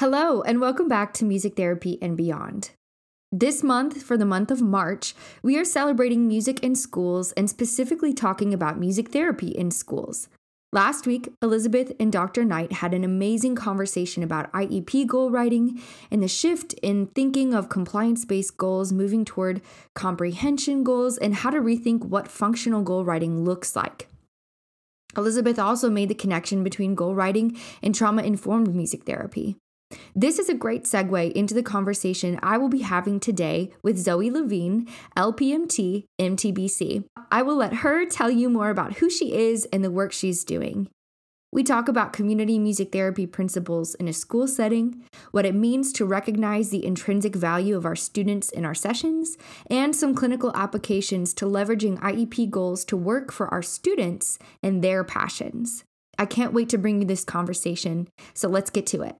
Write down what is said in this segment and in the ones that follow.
Hello, and welcome back to Music Therapy and Beyond. This month, for the month of March, we are celebrating music in schools and specifically talking about music therapy in schools. Last week, Elizabeth and Dr. Knight had an amazing conversation about IEP goal writing and the shift in thinking of compliance based goals moving toward comprehension goals and how to rethink what functional goal writing looks like. Elizabeth also made the connection between goal writing and trauma informed music therapy. This is a great segue into the conversation I will be having today with Zoe Levine, LPMT, MTBC. I will let her tell you more about who she is and the work she's doing. We talk about community music therapy principles in a school setting, what it means to recognize the intrinsic value of our students in our sessions, and some clinical applications to leveraging IEP goals to work for our students and their passions. I can't wait to bring you this conversation, so let's get to it.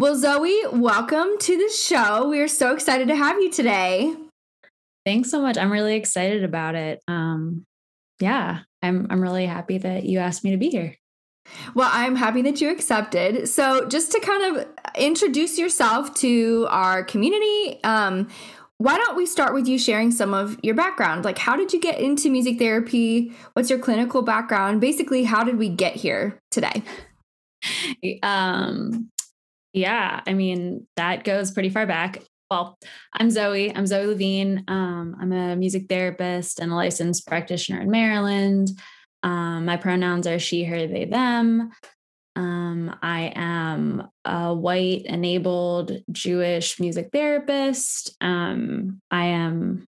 Well, Zoe, welcome to the show. We are so excited to have you today. Thanks so much. I'm really excited about it. Um, yeah, I'm I'm really happy that you asked me to be here. Well, I'm happy that you accepted. So, just to kind of introduce yourself to our community, um, why don't we start with you sharing some of your background? Like, how did you get into music therapy? What's your clinical background? Basically, how did we get here today? Um, yeah, I mean, that goes pretty far back. Well, I'm Zoe. I'm Zoe Levine. Um, I'm a music therapist and a licensed practitioner in Maryland. Um, my pronouns are she, her, they, them. Um, I am a white enabled Jewish music therapist. Um, I am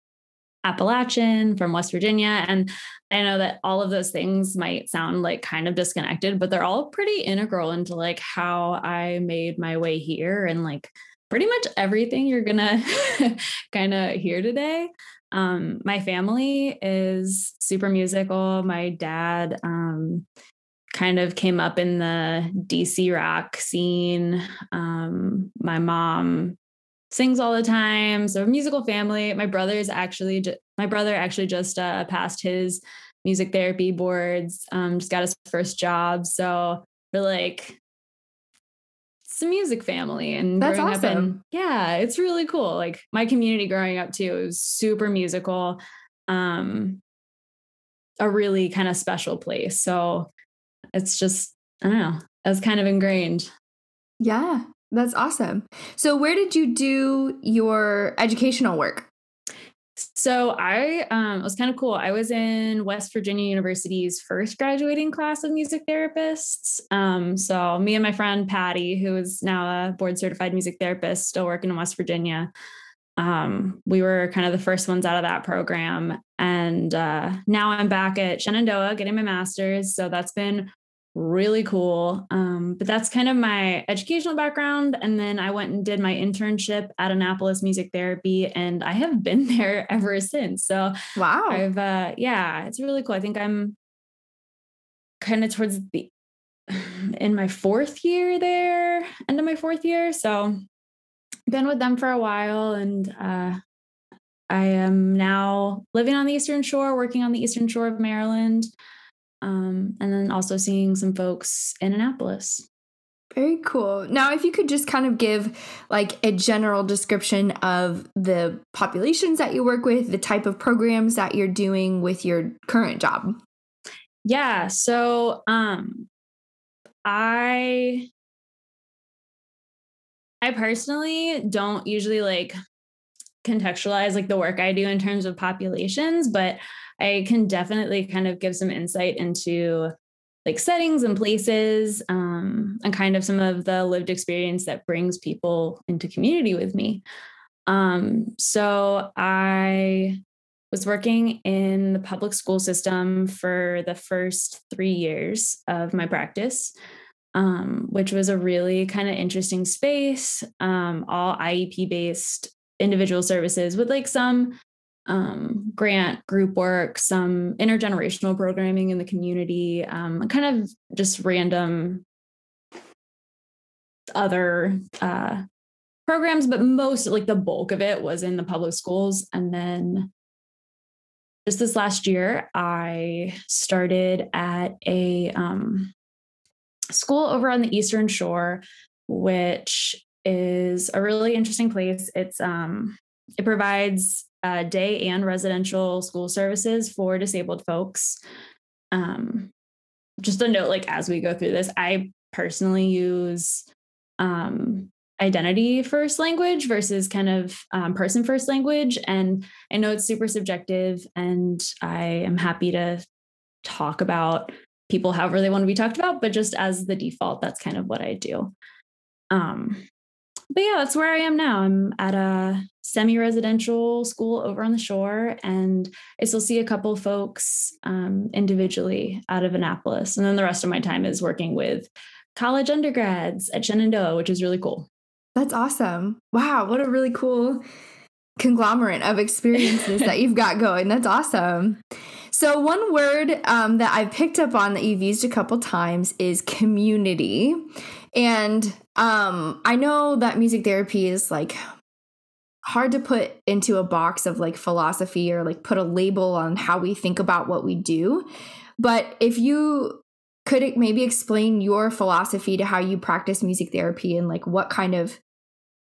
Appalachian from West Virginia. And I know that all of those things might sound like kind of disconnected, but they're all pretty integral into like how I made my way here and like pretty much everything you're gonna kind of hear today. Um, my family is super musical. My dad um, kind of came up in the DC rock scene. Um, my mom sings all the time. So musical family. My brother's actually ju- my brother actually just uh, passed his music therapy boards. Um, just got his first job. So we're like it's a music family and That's growing awesome. up in yeah, it's really cool. Like my community growing up too was super musical. Um a really kind of special place. So it's just I don't know. That's kind of ingrained. Yeah, that's awesome. So, where did you do your educational work? So I um, was kind of cool. I was in West Virginia University's first graduating class of music therapists. Um, so me and my friend Patty, who is now a board certified music therapist, still working in West Virginia. Um, we were kind of the first ones out of that program. And uh, now I'm back at Shenandoah getting my master's. So that's been really cool. Um, but that's kind of my educational background. And then I went and did my internship at Annapolis Music Therapy, and I have been there ever since. So Wow. I've, uh, yeah, it's really cool. I think I'm kind of towards the in my fourth year there, end of my fourth year. So been with them for a while, and uh, I am now living on the Eastern Shore, working on the Eastern Shore of Maryland um, and then also seeing some folks in Annapolis. Very cool. Now, if you could just kind of give like a general description of the populations that you work with, the type of programs that you're doing with your current job. Yeah. So, um, I, I personally don't usually like contextualize like the work I do in terms of populations, but I can definitely kind of give some insight into like settings and places um, and kind of some of the lived experience that brings people into community with me. Um, so I was working in the public school system for the first three years of my practice, um, which was a really kind of interesting space, um, all IEP based individual services with like some um, grant group work, some intergenerational programming in the community, um, kind of just random other uh, programs, but most like the bulk of it was in the public schools. And then just this last year, I started at a um, school over on the Eastern Shore, which is a really interesting place. It's um, it provides uh, day and residential school services for disabled folks. Um, just a note, like as we go through this, I personally use um, identity first language versus kind of um, person first language. And I know it's super subjective, and I am happy to talk about people however they want to be talked about, but just as the default, that's kind of what I do. Um, but yeah, that's where I am now. I'm at a semi residential school over on the shore, and I still see a couple folks um, individually out of Annapolis. And then the rest of my time is working with college undergrads at Shenandoah, which is really cool. That's awesome. Wow, what a really cool conglomerate of experiences that you've got going. That's awesome. So, one word um, that I've picked up on that you've used a couple times is community. And um, I know that music therapy is like hard to put into a box of like philosophy or like put a label on how we think about what we do. But if you could maybe explain your philosophy to how you practice music therapy and like what kind of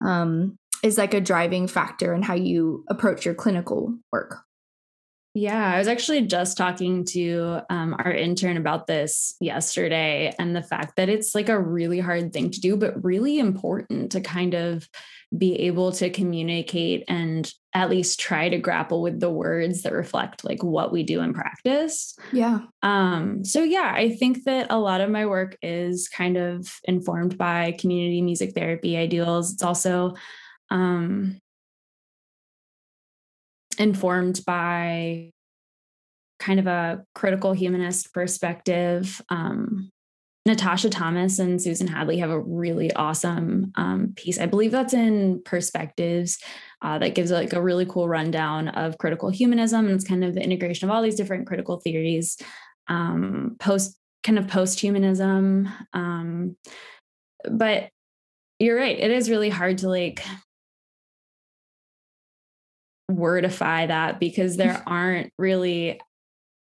um, is like a driving factor in how you approach your clinical work? Yeah, I was actually just talking to um, our intern about this yesterday and the fact that it's like a really hard thing to do, but really important to kind of be able to communicate and at least try to grapple with the words that reflect like what we do in practice. Yeah. Um so yeah, I think that a lot of my work is kind of informed by community music therapy ideals. It's also um informed by kind of a critical humanist perspective. Um, Natasha Thomas and Susan Hadley have a really awesome um, piece. I believe that's in Perspectives uh, that gives like a really cool rundown of critical humanism and it's kind of the integration of all these different critical theories, um, post kind of post humanism. Um, but you're right; it is really hard to like wordify that because there aren't really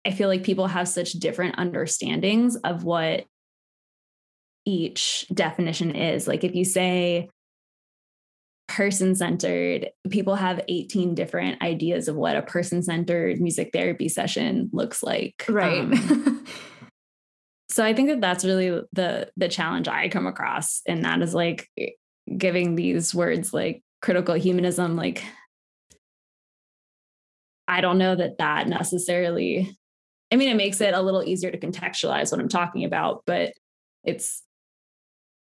I feel like people have such different understandings of what each definition is. Like if you say person centered, people have 18 different ideas of what a person centered music therapy session looks like. Right. Um, so I think that that's really the the challenge I come across and that is like giving these words like critical humanism like I don't know that that necessarily, I mean, it makes it a little easier to contextualize what I'm talking about, but it's,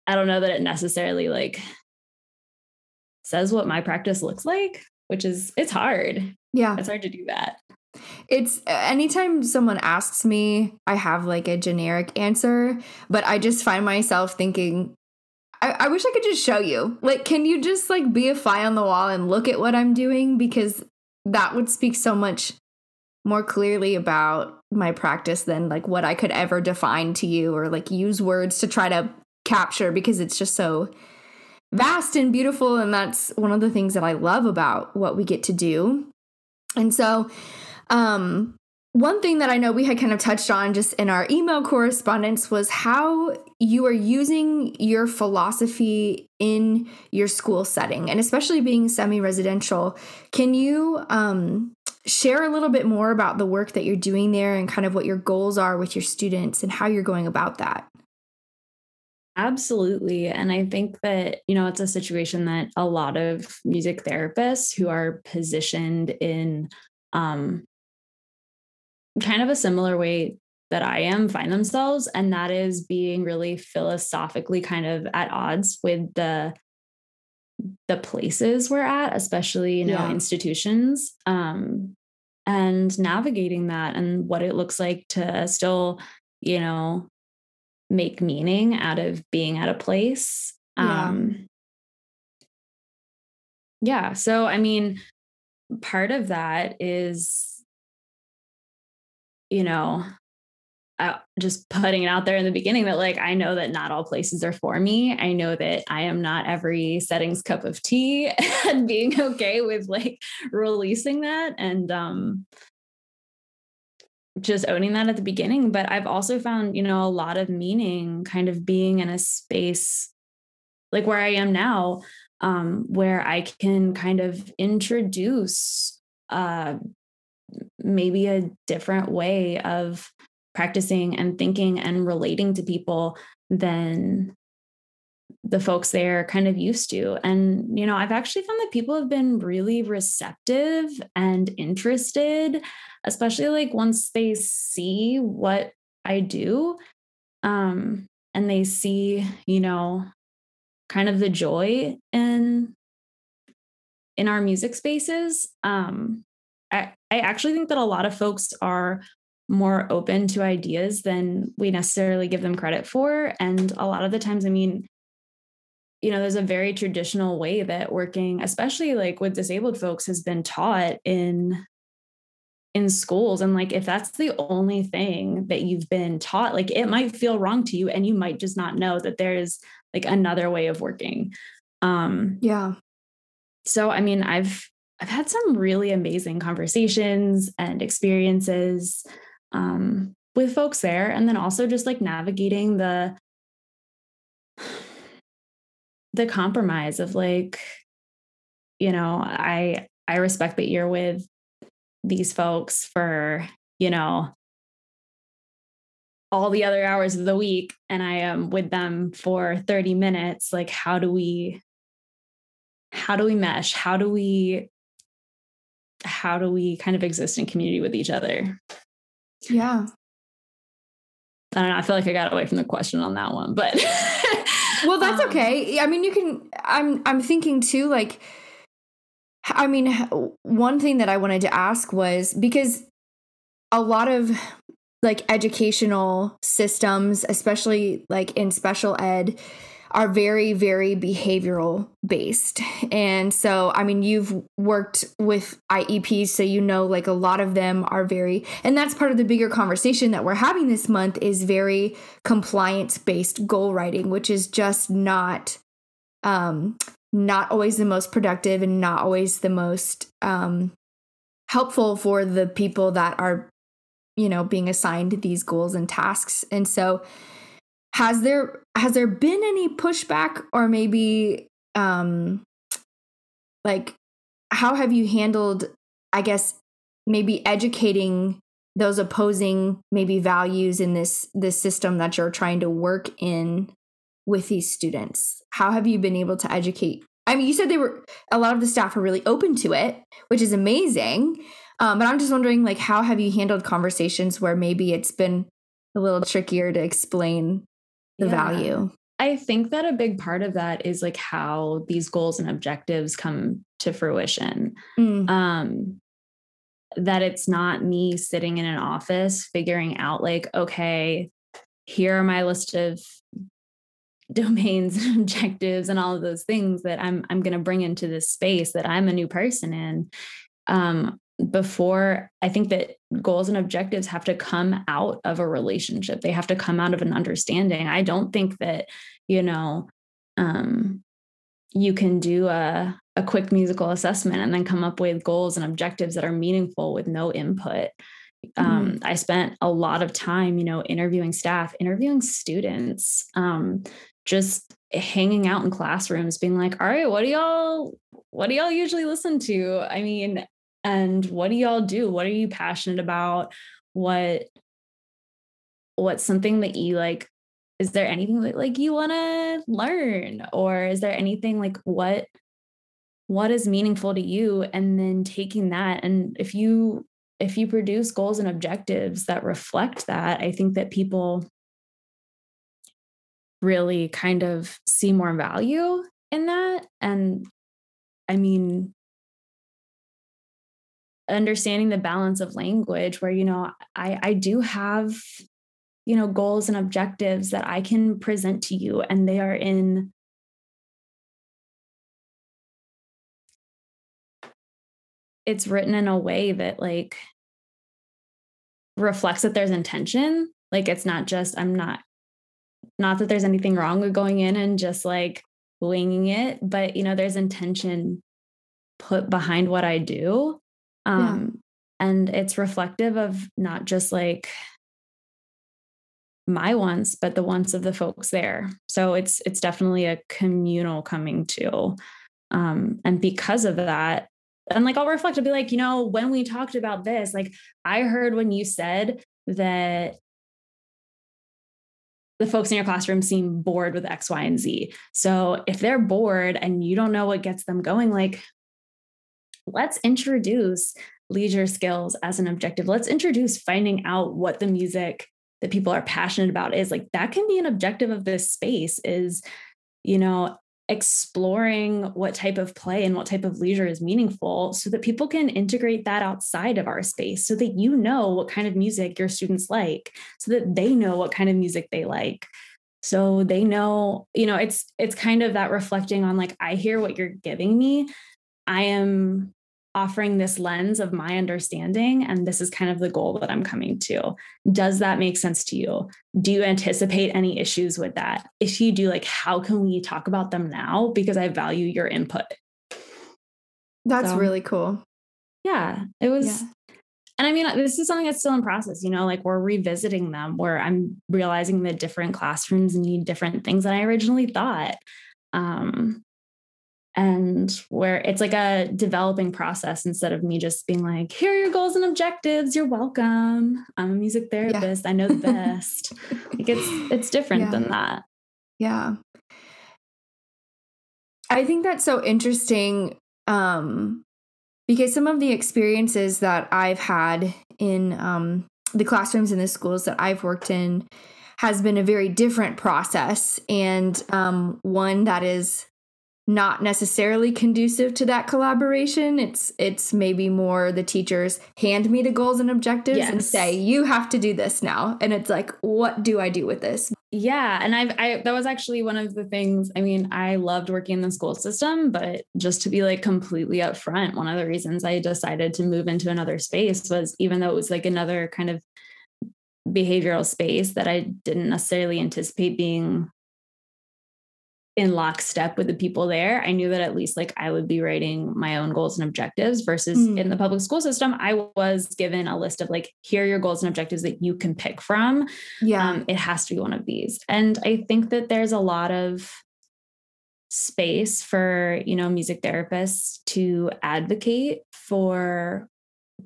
I don't know that it necessarily like says what my practice looks like, which is, it's hard. Yeah. It's hard to do that. It's anytime someone asks me, I have like a generic answer, but I just find myself thinking, I, I, wish I could just show you. Like, can you just like be a fly on the wall and look at what I'm doing? Because that would speak so much more clearly about my practice than like what I could ever define to you or like use words to try to capture because it's just so vast and beautiful and that's one of the things that I love about what we get to do. And so um one thing that I know we had kind of touched on just in our email correspondence was how you are using your philosophy in your school setting, and especially being semi residential. Can you um, share a little bit more about the work that you're doing there and kind of what your goals are with your students and how you're going about that? Absolutely. And I think that, you know, it's a situation that a lot of music therapists who are positioned in um, kind of a similar way that I am find themselves. And that is being really philosophically kind of at odds with the the places we're at, especially, you know, yeah. institutions. Um, and navigating that and what it looks like to still, you know, make meaning out of being at a place. Yeah. Um yeah. So I mean, part of that is, you know, just putting it out there in the beginning that like I know that not all places are for me. I know that I am not every settings cup of tea and being okay with like releasing that and um just owning that at the beginning, but I've also found, you know, a lot of meaning kind of being in a space like where I am now um where I can kind of introduce uh maybe a different way of practicing and thinking and relating to people than the folks they're kind of used to. And, you know, I've actually found that people have been really receptive and interested, especially like once they see what I do. Um, and they see, you know, kind of the joy in in our music spaces. Um, I, I actually think that a lot of folks are more open to ideas than we necessarily give them credit for. And a lot of the times, I mean, you know, there's a very traditional way that working, especially like with disabled folks, has been taught in in schools. And like if that's the only thing that you've been taught like it might feel wrong to you and you might just not know that there's like another way of working. Um yeah. so i mean i've i've had some really amazing conversations and experiences um, with folks there and then also just like navigating the the compromise of like you know i i respect that you're with these folks for you know all the other hours of the week and i am with them for 30 minutes like how do we how do we mesh? How do we how do we kind of exist in community with each other yeah. I don't know. I feel like I got away from the question on that one, but well, that's um, okay. I mean, you can. I'm. I'm thinking too. Like, I mean, one thing that I wanted to ask was because a lot of like educational systems, especially like in special ed, are very, very behavioral based. And so, I mean, you've worked with IEPs, so you know, like a lot of them are very, and that's part of the bigger conversation that we're having this month is very compliance based goal writing, which is just not, um, not always the most productive and not always the most, um, helpful for the people that are, you know, being assigned these goals and tasks. And so, has there has there been any pushback or maybe um like how have you handled i guess maybe educating those opposing maybe values in this this system that you're trying to work in with these students? How have you been able to educate? I mean you said they were a lot of the staff are really open to it which is amazing um, but i'm just wondering like how have you handled conversations where maybe it's been a little trickier to explain the yeah. value. I think that a big part of that is like how these goals and objectives come to fruition. Mm. Um, that it's not me sitting in an office figuring out, like, okay, here are my list of domains and objectives and all of those things that I'm I'm going to bring into this space that I'm a new person in. Um, before I think that goals and objectives have to come out of a relationship. They have to come out of an understanding. I don't think that, you know, um, you can do a, a quick musical assessment and then come up with goals and objectives that are meaningful with no input. Um, mm. I spent a lot of time, you know, interviewing staff, interviewing students, um, just hanging out in classrooms, being like, all right, what do y'all, what do y'all usually listen to? I mean, and what do y'all do? What are you passionate about? What what's something that you like is there anything that like you want to learn? Or is there anything like what what is meaningful to you? And then taking that and if you if you produce goals and objectives that reflect that i think that people really kind of see more value in that. And i mean understanding the balance of language where you know i i do have you know goals and objectives that i can present to you and they are in it's written in a way that like reflects that there's intention. Like it's not just, I'm not, not that there's anything wrong with going in and just like winging it, but you know, there's intention put behind what I do. Um, yeah. and it's reflective of not just like my wants, but the wants of the folks there. So it's it's definitely a communal coming to. Um, and because of that, and like I'll reflect, I'll be like, you know, when we talked about this, like I heard when you said that the folks in your classroom seem bored with X, Y, and Z. So if they're bored and you don't know what gets them going, like let's introduce leisure skills as an objective. Let's introduce finding out what the music that people are passionate about is. Like that can be an objective of this space is you know exploring what type of play and what type of leisure is meaningful so that people can integrate that outside of our space so that you know what kind of music your students like so that they know what kind of music they like. So they know you know it's it's kind of that reflecting on like i hear what you're giving me. I am offering this lens of my understanding and this is kind of the goal that i'm coming to. Does that make sense to you? Do you anticipate any issues with that? If you do like how can we talk about them now? Because i value your input. That's so, really cool. Yeah it was yeah. and i mean this is something that's still in process you know like we're revisiting them where i'm realizing that different classrooms need different things than i originally thought. Um and where it's like a developing process instead of me just being like here are your goals and objectives. You're welcome. I'm a music therapist. Yeah. i know the best. Like it's it's different yeah. than that. Yeah. I think that's so interesting um because some of the experiences that i've had in um the classrooms in the schools that i've worked in has been a very different process and um, one that is not necessarily conducive to that collaboration. It's it's maybe more the teachers hand me the goals and objectives yes. and say you have to do this now. And it's like what do I do with this? Yeah, and I've I that was actually one of the things. I mean, I loved working in the school system, but just to be like completely upfront, one of the reasons I decided to move into another space was even though it was like another kind of behavioral space that I didn't necessarily anticipate being in lockstep with the people there, I knew that at least like I would be writing my own goals and objectives versus mm. in the public school system, I was given a list of like, here are your goals and objectives that you can pick from. Yeah. Um, it has to be one of these. And I think that there's a lot of space for, you know, music therapists to advocate for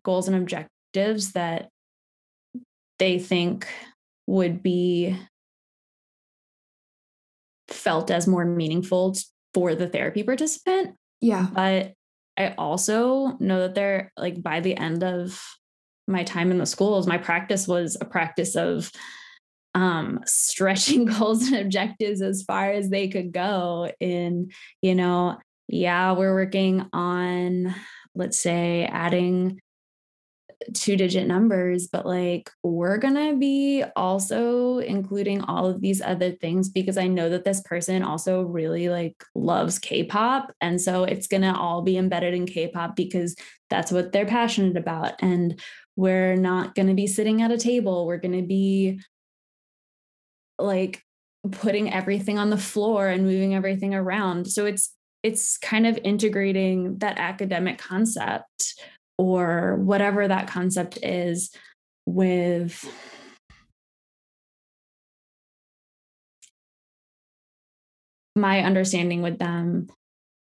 goals and objectives that they think would be felt as more meaningful for the therapy participant. Yeah. But I also know that they're like by the end of my time in the schools, my practice was a practice of um, stretching goals and objectives as far as they could go. In, you know, yeah, we're working on, let's say, adding two digit numbers, but like we're going to be also including all of these other things because I know that this person also really like loves K-pop and so it's going to all be embedded in K-pop because that's what they're passionate about and we're not going to be sitting at a table, we're going to be like putting everything on the floor and moving everything around. So it's it's kind of integrating that academic concept or whatever that concept is with my understanding with them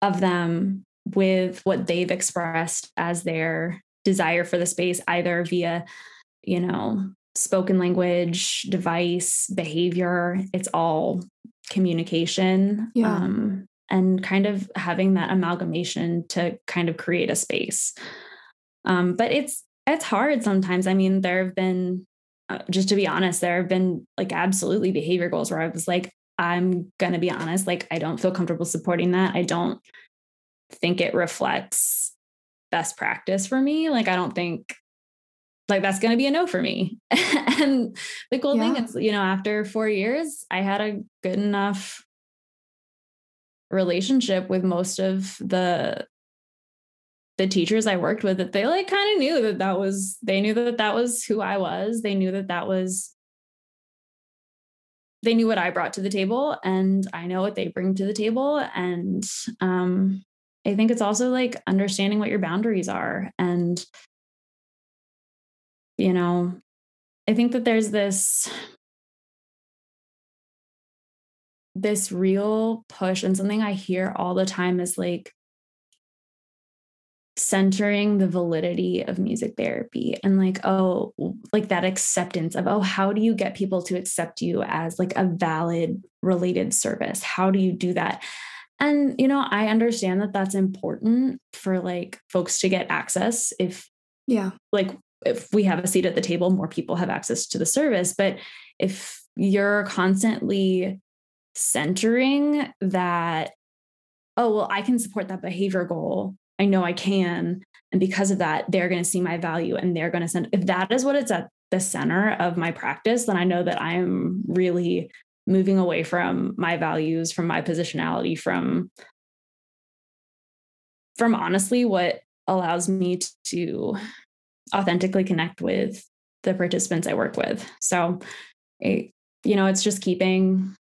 of them with what they've expressed as their desire for the space either via you know spoken language device behavior it's all communication yeah. um, and kind of having that amalgamation to kind of create a space um, but it's it's hard sometimes. I mean, there have been uh, just to be honest, there have been like absolutely behavior goals where I was like, I'm gonna be honest, like I don't feel comfortable supporting that. I don't think it reflects best practice for me. Like I don't think like that's going to be a no for me. and the cool yeah. thing is, you know, after four years, I had a good enough relationship with most of the the teachers I worked with that they like kind of knew that that was they knew that that was who I was. They knew that that was they knew what I brought to the table and I know what they bring to the table and um I think it's also like understanding what your boundaries are and you know I think that there's this this real push and something I hear all the time is like centering the validity of music therapy and like oh like that acceptance of oh how do you get people to accept you as like a valid related service? How do you do that? And you know i understand that that's important for like folks to get access if yeah. like if we have a seat at the table more people have access to the service. But if you're constantly centering that oh well i can support that behavior goal I know I can. And because of that, they're going to see my value and they're going to send. If that is what it's at the center of my practice, then I know that I'm really moving away from my values, from my positionality, from from honestly what allows me to authentically connect with the participants I work with. So, it, you know, it's just keeping,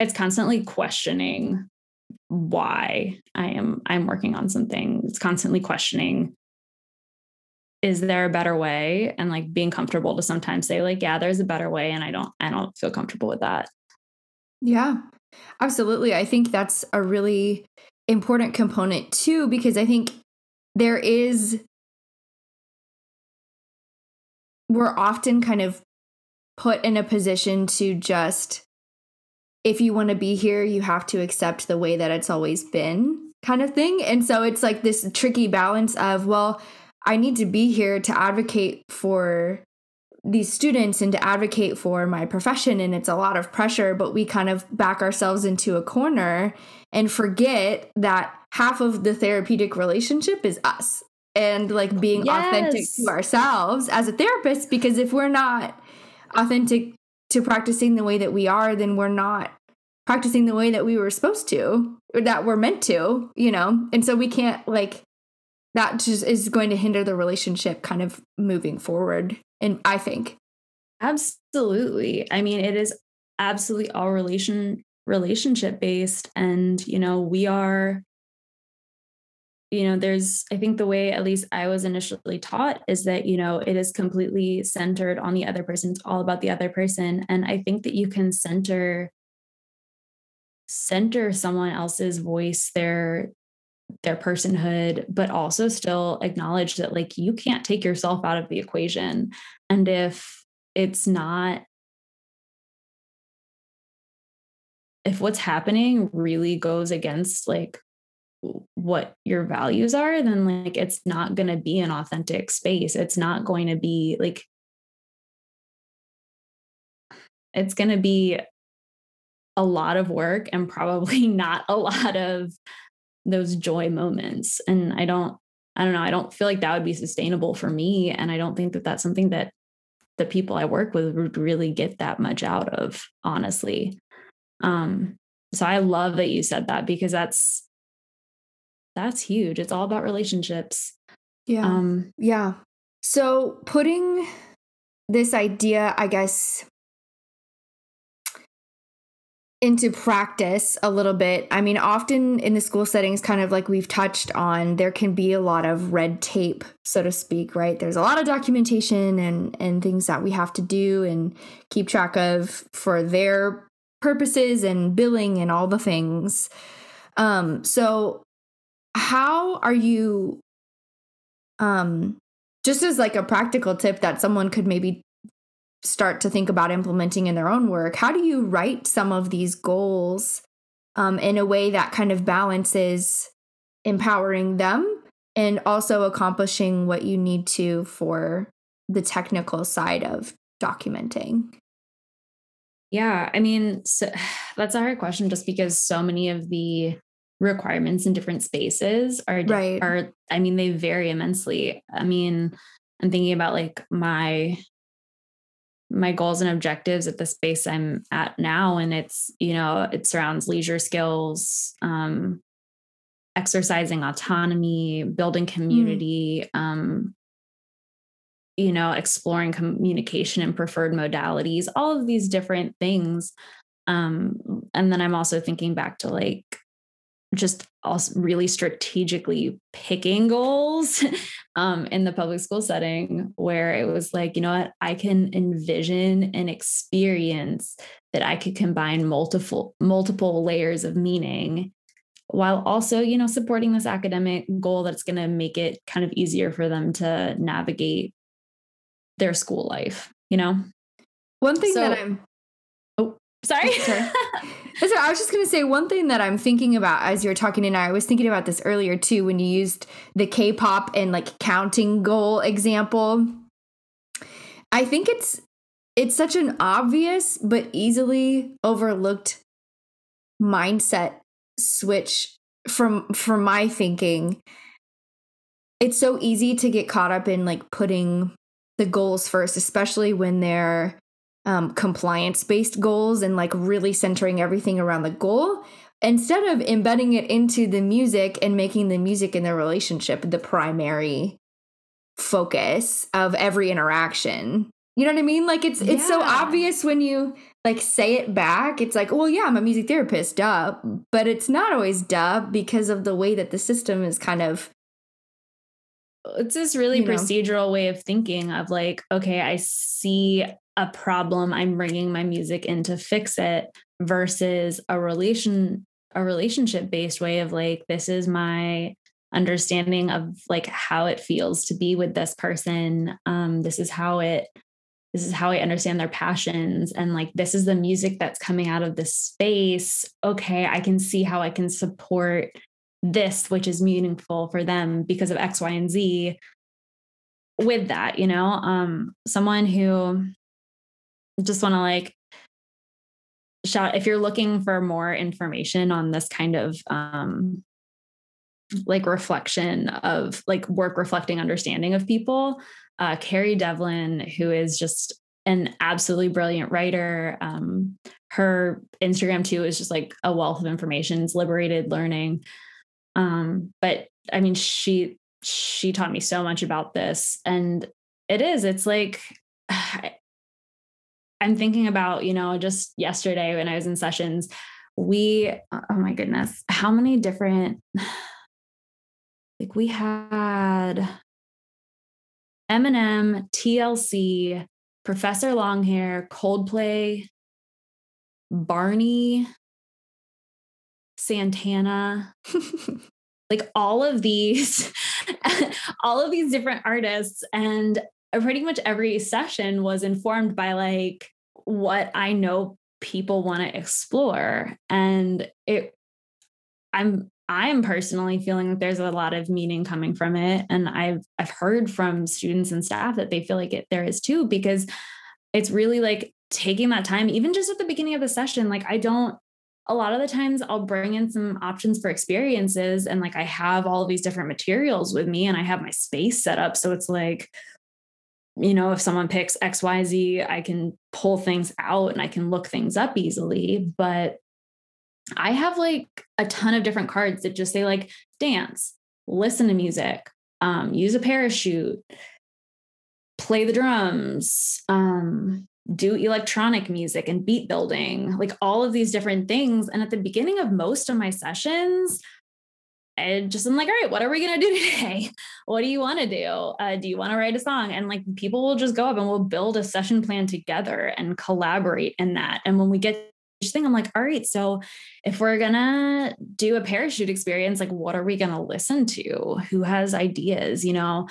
it's constantly questioning why I am I'm working on something. It's constantly questioning is there a better way and like being comfortable to sometimes say like yeah there's a better way and I don't I don't feel comfortable with that. Yeah. Absolutely. I think that's a really important component too because I think there is we're often kind of put in a position to just if you want to be here, you have to accept the way that it's always been, kind of thing. And so it's like this tricky balance of, well, I need to be here to advocate for these students and to advocate for my profession. And it's a lot of pressure, but we kind of back ourselves into a corner and forget that half of the therapeutic relationship is us and like being yes. authentic to ourselves as a therapist. Because if we're not authentic to practicing the way that we are, then we're not practicing the way that we were supposed to or that we're meant to, you know? And so we can't like that just is going to hinder the relationship kind of moving forward. And I think. Absolutely. I mean, it is absolutely all relation relationship based. And, you know, we are you know there's i think the way at least i was initially taught is that you know it is completely centered on the other person. It's all about the other person. And i think that you can center center someone else's voice their their personhood but also still acknowledge that like you can't take yourself out of the equation. And if it's not if what's happening really goes against like what your values are, then like it's not going to be an authentic space. It's not going to be like, it's going to be a lot of work and probably not a lot of those joy moments. And I don't, I don't know, I don't feel like that would be sustainable for me. And I don't think that that's something that the people I work with would really get that much out of, honestly. Um, so I love that you said that because that's that's huge. It's all about relationships. Yeah. Um, yeah. So putting this idea, I guess, into practice a little bit. I mean, often in the school settings, kind of like we've touched on, there can be a lot of red tape, so to speak, right? There's a lot of documentation and and things that we have to do and keep track of for their purposes and billing and all the things. Um, so how are you um just as like a practical tip that someone could maybe start to think about implementing in their own work how do you write some of these goals um, in a way that kind of balances empowering them and also accomplishing what you need to for the technical side of documenting? Yeah i mean so, that's a hard question just because so many of the requirements in different spaces are right. are I mean they vary immensely. I mean, I'm thinking about like my my goals and objectives at the space I'm at now and it's, you know, it surrounds leisure skills, um exercising autonomy, building community, mm. um, you know, exploring communication and preferred modalities, all of these different things. Um, and then I'm also thinking back to like just also really strategically picking goals um, in the public school setting where it was like, you know what, I can envision an experience that I could combine multiple multiple layers of meaning while also, you know, supporting this academic goal that's going to make it kind of easier for them to navigate their school life, you know? One thing so, that I'm Sorry. sorry. So I was just going to say one thing that I'm thinking about as you're talking, and I was thinking about this earlier too when you used the K-pop and like counting goal example. I think it's it's such an obvious but easily overlooked mindset switch from from my thinking. It's so easy to get caught up in like putting the goals first, especially when they're um, compliance based goals and like really centering everything around the goal instead of embedding it into the music and making the music and the relationship the primary focus of every interaction. You know what I mean? Like it's it's so obvious when you like say it back. It's like, well, yeah, I'm a music therapist, duh. But it's not always duh because of the way that the system is kind of it's this really procedural know. way of thinking of like, okay, I see a problem i'm bringing my music in to fix it versus a relation a relationship based way of like this is my understanding of like how it feels to be with this person um this is how it this is how i understand their passions and like this is the music that's coming out of this space okay i can see how i can support this which is meaningful for them because of x y and z with that you know? Um someone who just want to like shout if you're looking for more information on this kind of um like reflection of like work reflecting understanding of people uh kerry devlin who is just an absolutely brilliant writer um her instagram too is just like a wealth of information. It's liberated learning um but i mean she she taught me so much about this and it is it's like I'm thinking about, you know, just yesterday when I was in sessions, we, oh my goodness, how many different, like we had Eminem, TLC, Professor Longhair, Coldplay, Barney, Santana, like all of these, all of these different artists. And pretty much every session was informed by like what I know people want to explore. And it, I'm, I'm personally feeling that there's a lot of meaning coming from it. And I've, I've heard from students and staff that they feel like it, there is too, because it's really like taking that time, even just at the beginning of the session. Like I don't, a lot of the times I'll bring in some options for experiences and like I have all of these different materials with me and I have my space set up. So it's like, you know, if someone picks XYZ, I can pull things out and I can look things up easily. But I have like a ton of different cards that just say, like, dance, listen to music, um, use a parachute, play the drums, um, do electronic music and beat building, like all of these different things. And at the beginning of most of my sessions, and just I'm like, all right, what are we gonna do today? What do you want to do? Uh, do you want to write a song? And like people will just go up and we'll build a session plan together and collaborate in that. And when we get each thing, I'm like, all right, so if we're gonna do a parachute experience, like what are we gonna listen to? Who has ideas? You know,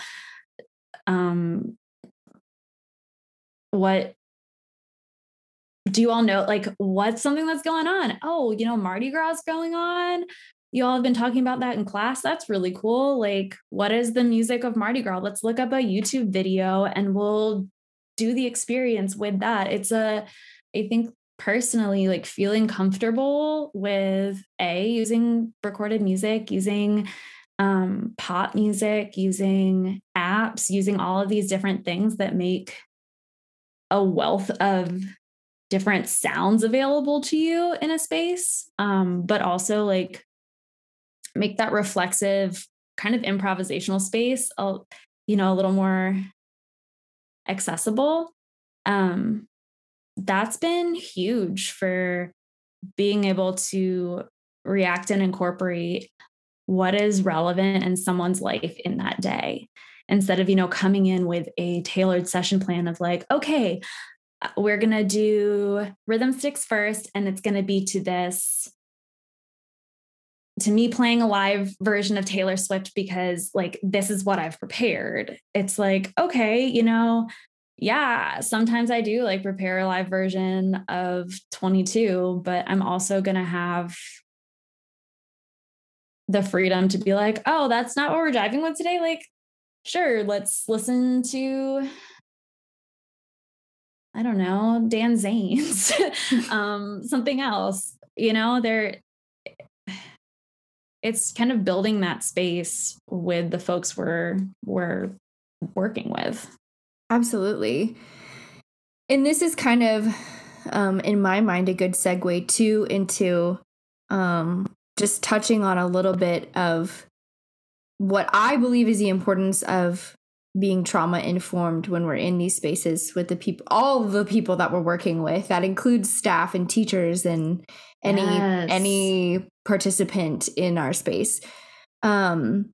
um, what do you all know like what's something that's going on oh you know mardi gras going on you all have been talking about that in class. That's really cool. Like, what is the music of Mardi Gras? Let's look up a YouTube video and we'll do the experience with that. It's a, I think personally, like feeling comfortable with A, using recorded music, using um, pop music, using apps, using all of these different things that make a wealth of different sounds available to you in a space. Um, but also like make that reflexive kind of improvisational space, you know, a little more accessible. Um, that's been huge for being able to react and incorporate what is relevant in someone's life in that day instead of you know coming in with a tailored session plan of like okay Uh, we're going to do rhythm sticks first and it's going to be to this to me playing a live version of Taylor Swift because like this is what I've prepared. It's like, okay, you know, yeah, sometimes I do like prepare a live version of 22, but I'm also going to have the freedom to be like, oh, that's not what we're driving with today. Like, sure, let's listen to I don't know, Dan Zanes, um, something else. You know, there it's kind of building that space with the folks we're we're working with. Absolutely. And this is kind of um, in my mind a good segue too into um, just touching on a little bit of what I believe is the importance of being trauma informed when we're in these spaces with the people all the people that we're working with. That includes staff and teachers and any yes. any participant in our space. Um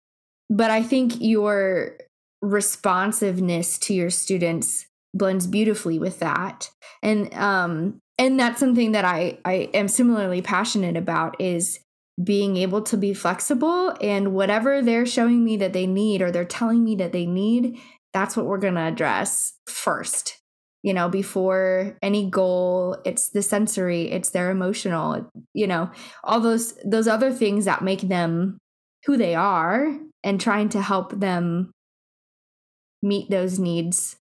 but i think your responsiveness to your students blends beautifully with that. And um and that's something that i i am similarly passionate about is being able to be flexible and whatever they're showing me that they need or they're telling me that they need, that's what we're going to address first. You know, before any goal, it's the sensory, it's their emotional, you know, all those those other things that make them who they are and trying to help them meet those needs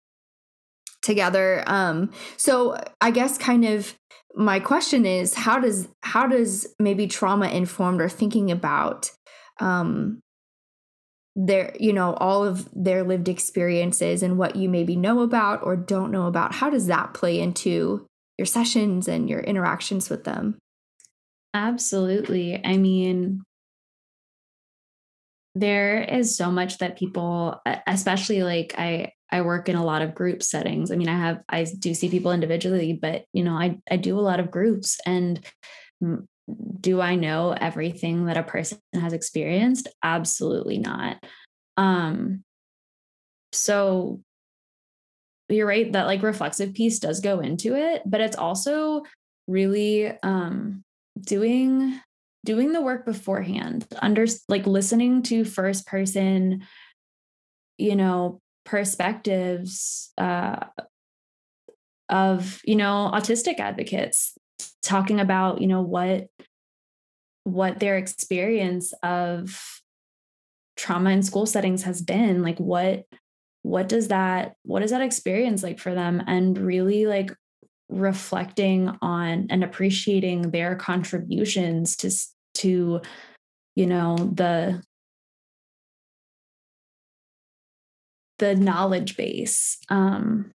together. Um so I guess kind of my question is how does how does maybe trauma informed or thinking about um their you know all of their lived experiences and what you maybe know about or don't know about how does that play into your sessions and your interactions with them? Absolutely. I mean there is so much that people especially like i I work in a lot of group settings. I mean, I have I do see people individually, but you know, I I do a lot of groups and do I know everything that a person has experienced? Absolutely not. Um so you're right that like reflexive piece does go into it, but it's also really um doing doing the work beforehand under like listening to first person you know perspectives uh, of you know autistic advocates talking about you know what what their experience of trauma in school settings has been like what what does that what is that experience like for them? And really like reflecting on and appreciating their contributions to to you know the the knowledge base um,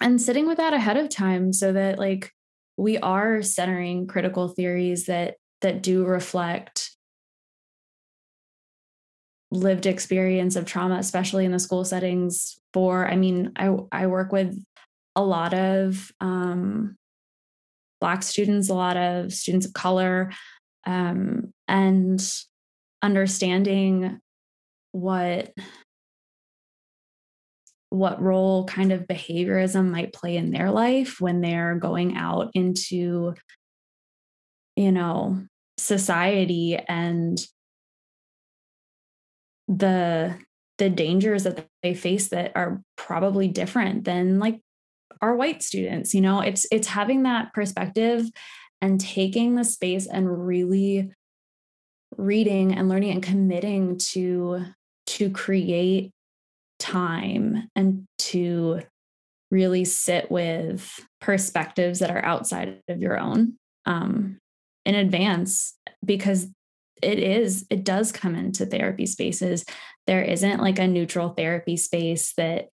and sitting with that ahead of time so that like we are centering critical theories that that do reflect lived experience of trauma especially in the school settings for i mean i i work with a lot of um, black students a lot of students of color um, and understanding what what role kind of behaviorism might play in their life when they're going out into you know society and the the dangers that they face that are probably different than like our white students you know? It's it's having that perspective and taking the space and really reading and learning and committing to to create time and to really sit with perspectives that are outside of your own um, in advance because it is it does come into therapy spaces. There isn't like a neutral therapy space that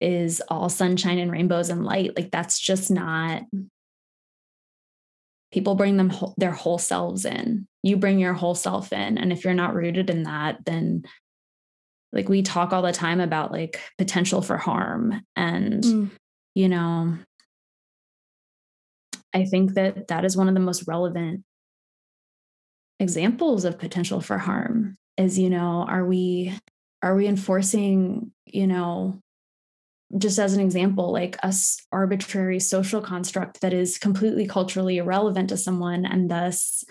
is all sunshine and rainbows and light. Like that's just not people bring them whole, their whole selves in. You bring your whole self in and if you're not rooted in that then like we talk all the time about like potential for harm and mm. you know i think that that is one of the most relevant examples of potential for harm is you know are we are we enforcing you know just as an example like a arbitrary social construct that is completely culturally irrelevant to someone and thus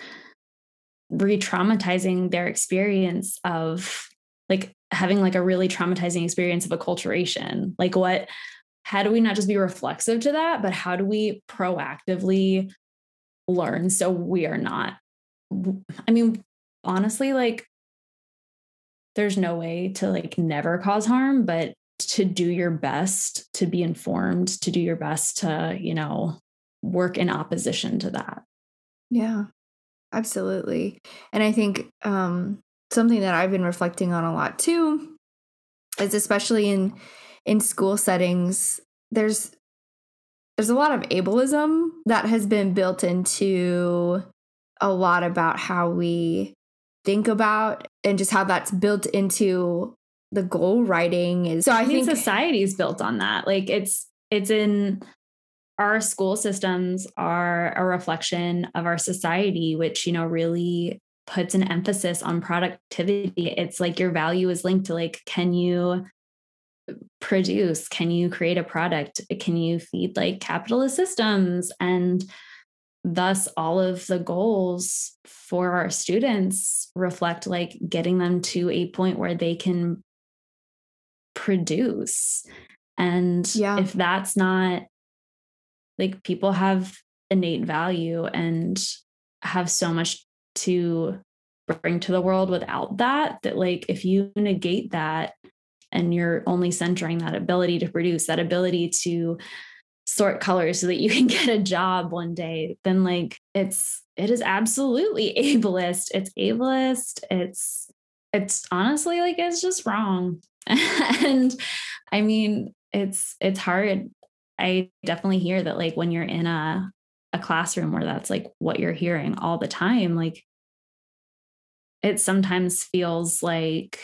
re-traumatizing their experience of like having like a really traumatizing experience of acculturation like what how do we not just be reflexive to that but how do we proactively learn so we are not i mean honestly like there's no way to like never cause harm but to do your best to be informed to do your best to you know work in opposition to that. Yeah absolutely and i think um something that i've been reflecting on a lot too is especially in in school settings there's there's a lot of ableism that has been built into a lot about how we think about and just how that's built into the goal writing is so i, I think society is built on that. Like it's it's in our school systems are a reflection of our society which you know really puts an emphasis on productivity it's like your value is linked to like can you produce can you create a product can you feed like capitalist systems and thus all of the goals for our students reflect like getting them to a point where they can produce. And yeah. if that's not like people have innate value and have so much to bring to the world without that, that like if you negate that and you're only centering that ability to produce, that ability to sort colors so that you can get a job one day, then like it's it is absolutely ableist. It's ableist. It's it's honestly like it's just wrong. and I mean, it's it's hard. I definitely hear that like when you're in a a classroom where that's like what you're hearing all the time, like it sometimes feels like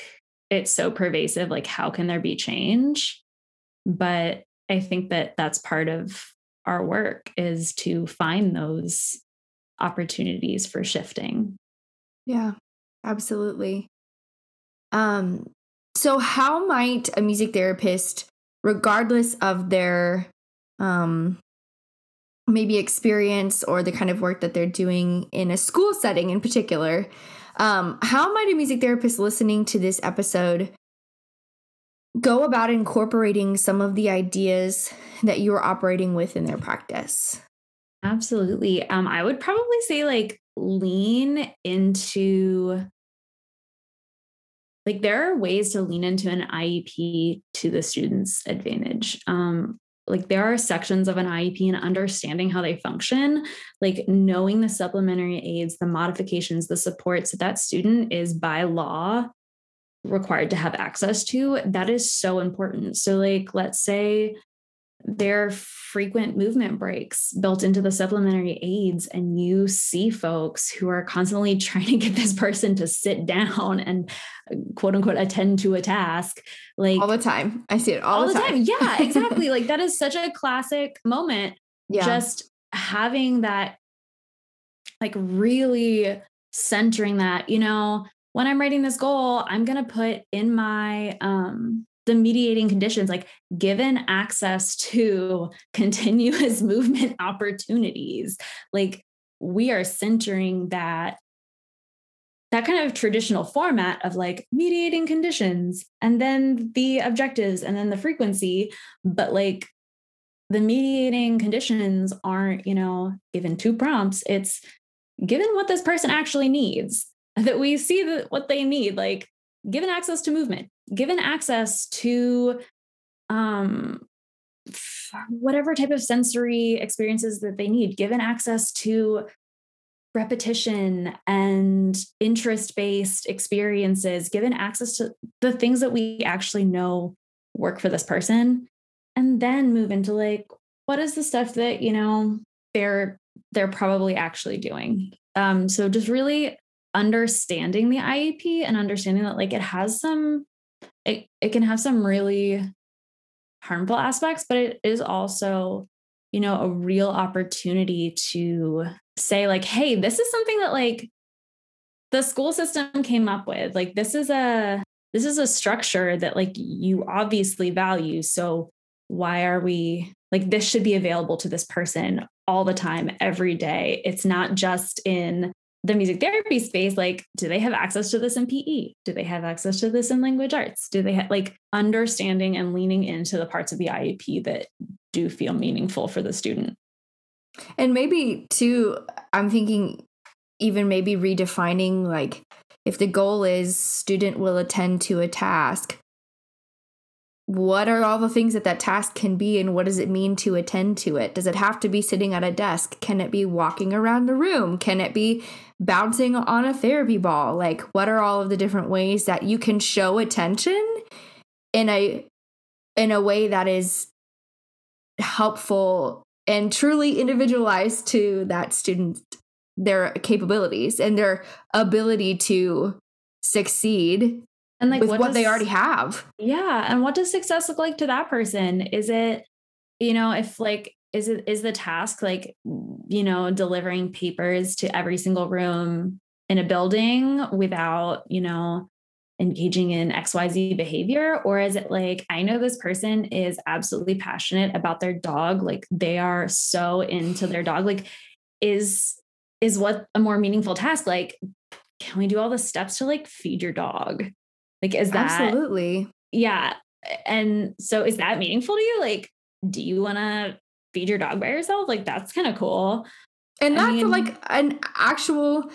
it's so pervasive like how can there be change? But I think that that's part of our work is to find those opportunities for shifting. Yeah, absolutely. Um, so, how might a music therapist, regardless of their um, maybe experience or the kind of work that they're doing in a school setting in particular, um, how might a music therapist listening to this episode go about incorporating some of the ideas that you're operating with in their practice? Absolutely. Um, I would probably say like lean into like there are ways to lean into an IEP to the student's advantage. Um, like there are sections of an IEP and understanding how they function, like knowing the supplementary aids, the modifications, the supports that that student is by law required to have access to, that is so important. So, like, let's say there are frequent movement breaks built into the supplementary aids and you see folks who are constantly trying to get this person to sit down and quote unquote attend to a task like all the time i see it all, all the, the time. time. yeah exactly like that is such a classic moment yeah. just having that like really centering that you know when i'm writing this goal i'm going to put in my um the mediating conditions like given access to continuous movement opportunities like we are centering that that kind of traditional format of like mediating conditions and then the objectives and then the frequency but like the mediating conditions aren't you know given two prompts it's given what this person actually needs that we see that what they need like given access to movement given access to um, whatever type of sensory experiences that they need, given access to repetition and interest based experiences, given access to the things that we actually know work for this person, and then move into like, what is the stuff that, you know, they're they're probably actually doing. Um, so just really understanding the IEP and understanding that like it has some it, it can have some really harmful aspects, but it is also, you know, a real opportunity to say, like, hey, this is something that like the school system came up with. Like this is a this is a structure that like you obviously value. So why are we like this should be available to this person all the time every day it's not just in the music therapy space like do they have access to this in pe do they have access to this in language arts? Do they have like understanding and leaning into the parts of the iep that do feel meaningful for the student? And maybe too i'm thinking even maybe redefining like if the goal is student will attend to a task what are all the things that that task can be and what does it mean to attend to it? Does it have to be sitting at a desk? Can it be walking around the room? Can it be bouncing on a therapy ball? Like what are all of the different ways that you can show attention in a in a way that is helpful and truly individualized to that student their capabilities and their ability to succeed and like with what, what does, they already have. Yeah. And what does success look like to that person? Is it, you know, if like, is it is the task like, you know, delivering papers to every single room in a building without, you know, engaging in XYZ behavior? Or is it like, I know this person is absolutely passionate about their dog. Like they are so into their dog. Like, is is what a more meaningful task like can we do all the steps to like feed your dog like, is that absolutely? Yeah. And so, is that meaningful to you? Like, do you want to feed your dog by yourself? Like, that's kind of cool. And that's I mean, like an actual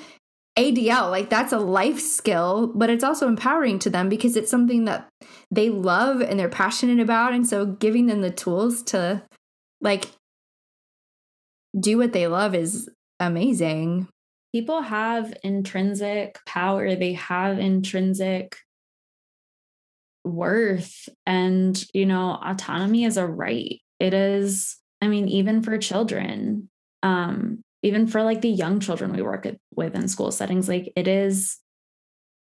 ADL. Like, that's a life skill, but it's also empowering to them because it's something that they love and they're passionate about. And so, giving them the tools to like do what they love is amazing. People have intrinsic power, they have intrinsic worth. And you know autonomy is a right. It is i mean even for children um even for like the young children we work with in school settings like it is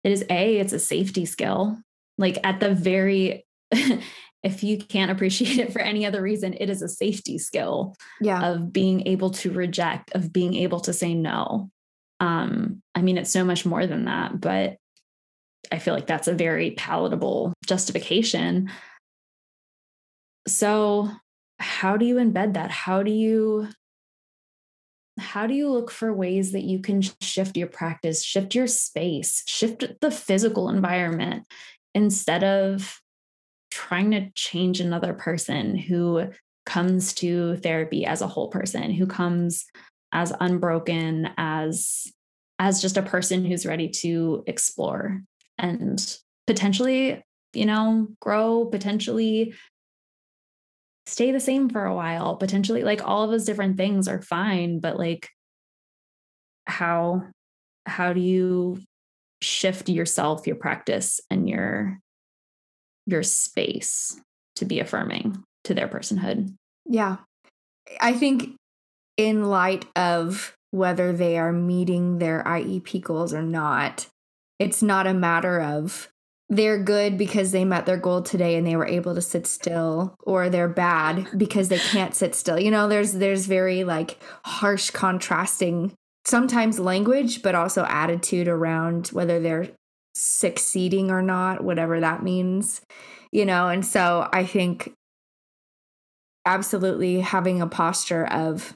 it is a it's a safety skill. Like at the very if you can't appreciate it for any other reason it is a safety skill yeah. of being able to reject of being able to say no. Um i mean it's so much more than that but I feel like that's a very palatable justification. So, how do you embed that? How do you how do you look for ways that you can shift your practice, shift your space, shift the physical environment instead of trying to change another person who comes to therapy as a whole person, who comes as unbroken as as just a person who's ready to explore and potentially, you know, grow, potentially stay the same for a while, potentially like all of those different things are fine, but like how how do you shift yourself, your practice and your your space to be affirming to their personhood? Yeah. I think in light of whether they are meeting their IEP goals or not, it's not a matter of they're good because they met their goal today and they were able to sit still or they're bad because they can't sit still. You know, there's there's very like harsh contrasting sometimes language but also attitude around whether they're succeeding or not, whatever that means. You know, and so I think absolutely having a posture of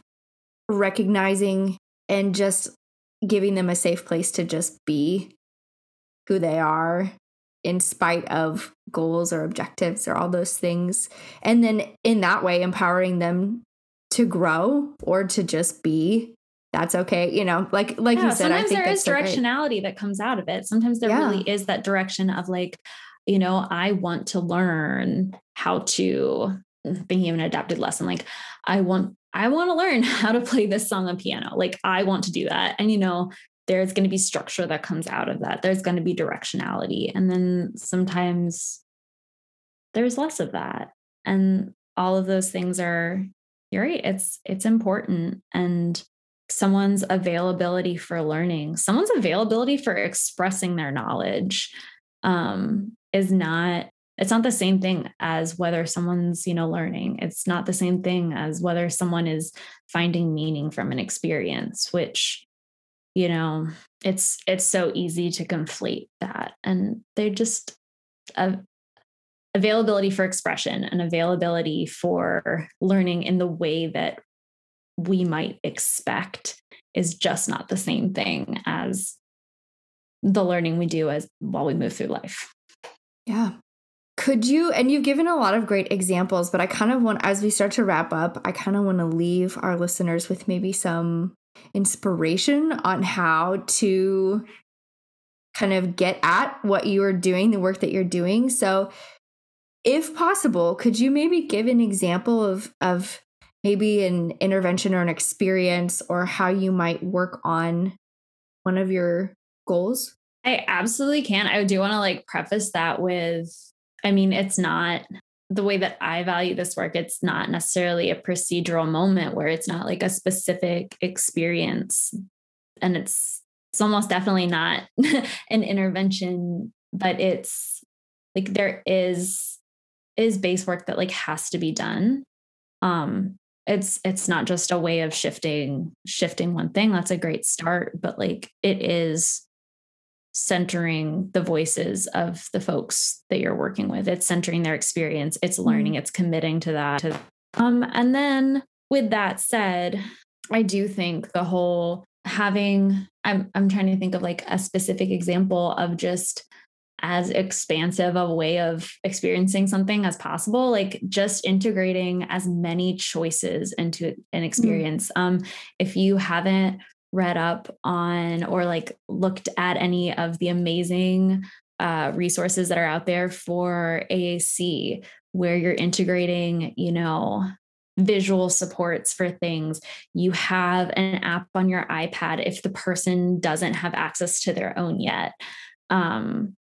recognizing and just giving them a safe place to just be who they are in spite of goals or objectives or all those things. And then in that way, empowering them to grow or to just be. That's okay. You know, like like yeah, you said, sometimes I think there is directionality that comes out of it. Sometimes there yeah. really is that direction of like, you know, I want to learn how to thinking of an adapted lesson. Like I want I want to learn how to play this song on piano. Like I want to do that. And you know, there's going to be structure that comes out of that. There's going to be directionality. And then sometimes there's less of that. And all of those things are, you're right, it's it's important. And someone's availability for learning, someone's availability for expressing their knowledge um, is not it's not the same thing as whether someone's you know learning it's not the same thing as whether someone is finding meaning from an experience which you know it's it's so easy to conflate that and they're just uh, availability for expression and availability for learning in the way that we might expect is just not the same thing as the learning we do as while we move through life. Yeah. Could you, and you've given a lot of great examples, but I kind of want, as we start to wrap up, I kind of want to leave our listeners with maybe some inspiration on how to kind of get at what you are doing, the work that you're doing. So, if possible, could you maybe give an example of, of maybe an intervention or an experience or how you might work on one of your goals? I absolutely can. I do want to like preface that with I mean, it's not the way that I value this work, it's not necessarily a procedural moment where it's not like a specific experience. And it's it's almost definitely not an intervention, but it's like there is is base work that like has to be done. Um it's it's not just a way of shifting shifting one thing that's a great start but like it is centering the voices of the folks that you're working with it's centering their experience it's learning mm-hmm. it's committing to that um and then with that said i do think the whole having i'm i'm trying to think of like a specific example of just as expansive of a way of experiencing something as possible like just integrating as many choices into an mm. experience mm. um if you haven't read up on or like looked at any of the amazing uh, resources that are out there for AAC where you're integrating you know visual supports for things. You have an app on your iPad if the person doesn't have access to their own yet. Um,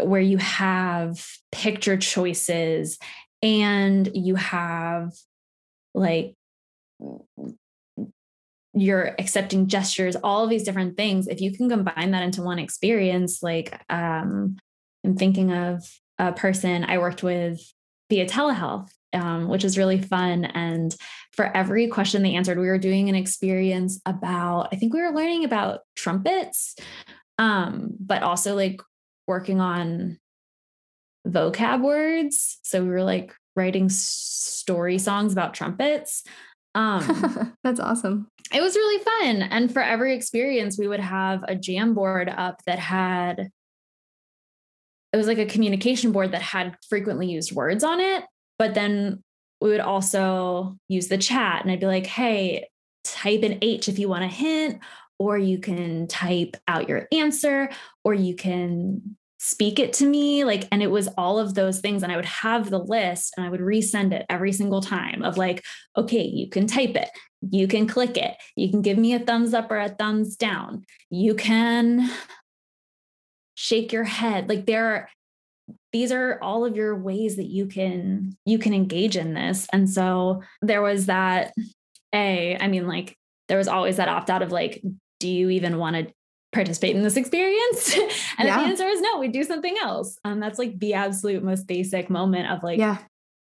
where you have picture choices and you have like you're accepting gestures all of these different things if you can combine that into one experience like um i'm thinking of a person i worked with via telehealth um, which is really fun and for every question they answered we were doing an experience about i think we were learning about trumpets um, but also like working on vocab words. So we were like writing story songs about trumpets. Um, That's awesome. It was really fun. And for every experience, we would have a Jamboard up that had, it was like a communication board that had frequently used words on it. But then we would also use the chat and I'd be like, hey, type an H if you want a hint, or you can type out your answer, or you can speak it to me like and it was all of those things and i would have the list and i would resend it every single time of like okay you can type it you can click it you can give me a thumbs up or a thumbs down you can shake your head. Like there are these are all of your ways that you can you can engage in this and so there was that a i mean like there was always that opt out of like do you even want to participate in this experience? and yeah. the answer is no, we do something else. Um, that's like the absolute most basic moment of like, yeah,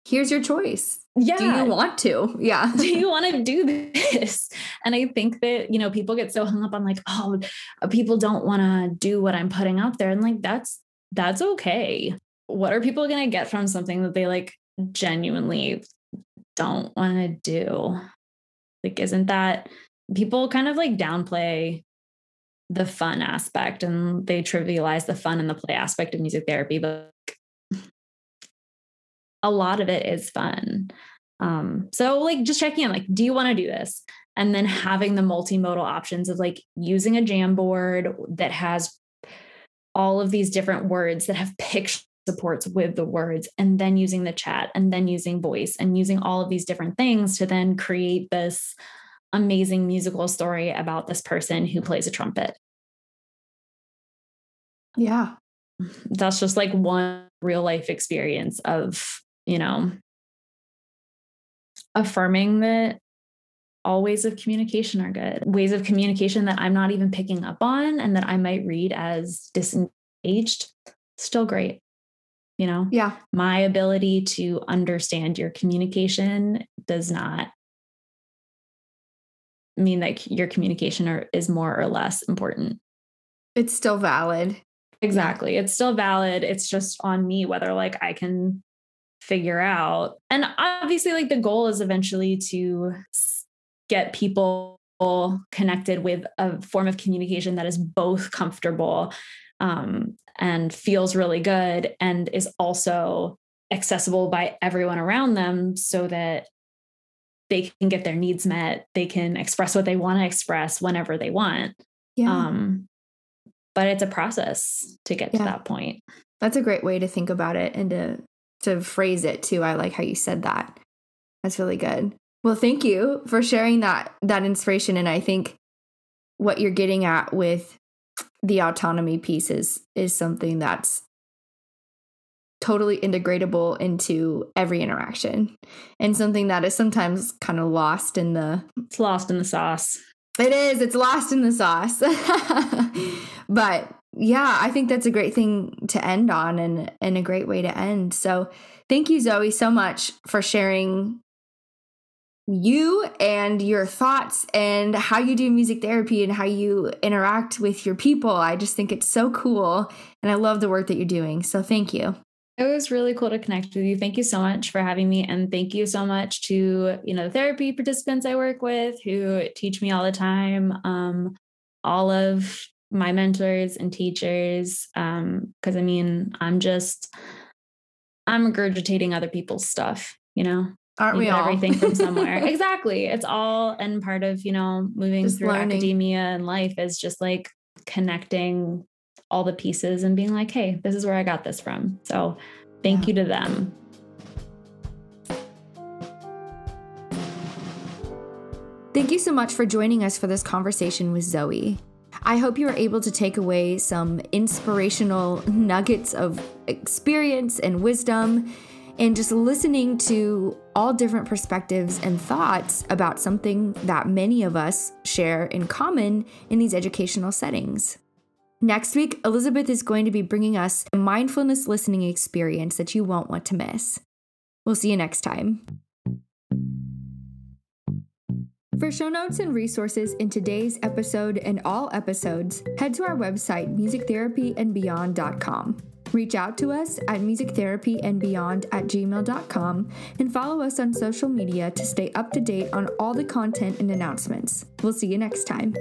here's your choice. Yeah. Do you want to? Yeah. do you want to do this? And I think that, you know, people get so hung up on like, oh, people don't want to do what I'm putting out there. And like, that's, that's okay. What are people going to get from something that they like genuinely don't want to do? Like, isn't that people kind of like downplay the fun aspect and they trivialize the fun and the play aspect of music therapy but a lot of it is fun. Um, so like just checking in like do you want to do this? And then having the multimodal options of like using a Jamboard that has all of these different words that have picture supports with the words and then using the chat and then using voice and using all of these different things to then create this amazing musical story about this person who plays a trumpet. Yeah. That's just like one real life experience of, you know, affirming that all ways of communication are good. Ways of communication that I'm not even picking up on and that I might read as disengaged, still great. You know? Yeah. My ability to understand your communication does not mean like your communication are, is more or less important. It's still valid. Exactly. It's still valid. It's just on me whether like I can figure out. And obviously like the goal is eventually to get people connected with a form of communication that is both comfortable um, and feels really good and is also accessible by everyone around them so that they can get their needs met. They can express what they want to express whenever they want. Yeah. um, but it's a process to get yeah. to that point. That's a great way to think about it and to to phrase it too. I like how you said that. That's really good. Well, thank you for sharing that that inspiration and I think what you're getting at with the autonomy piece is is something that's totally integratable into every interaction and something that is sometimes kind of lost in the it's lost in the sauce. It is, it's lost in the sauce. but yeah, I think that's a great thing to end on and and a great way to end. So, thank you Zoe so much for sharing you and your thoughts and how you do music therapy and how you interact with your people. I just think it's so cool and I love the work that you're doing. So thank you. It was really cool to connect with you. Thank you so much for having me and thank you so much to, you know, the therapy participants I work with who teach me all the time. Um all of my mentors and teachers um because I mean, I'm just I'm regurgitating other people's stuff, you know. Aren't we all? Everything from somewhere. exactly. It's all and part of, you know, moving just through learning. academia and life is just like connecting all the pieces and being like, hey, this is where I got this from. So thank yeah. you to them. Thank you so much for joining us for this conversation with Zoe. I hope you were able to take away some inspirational nuggets of experience and wisdom and just listening to all different perspectives and thoughts about something that many of us share in common in these educational settings. Next week, Elizabeth is going to be bringing us a mindfulness listening experience that you won't want to miss. We'll see you next time. For show notes and resources in today's episode and all episodes, head to our website, musictherapyandbeyond.com. Reach out to us at musictherapyandbeyond at gmail.com and follow us on social media to stay up to date on all the content and announcements. We'll see you next time.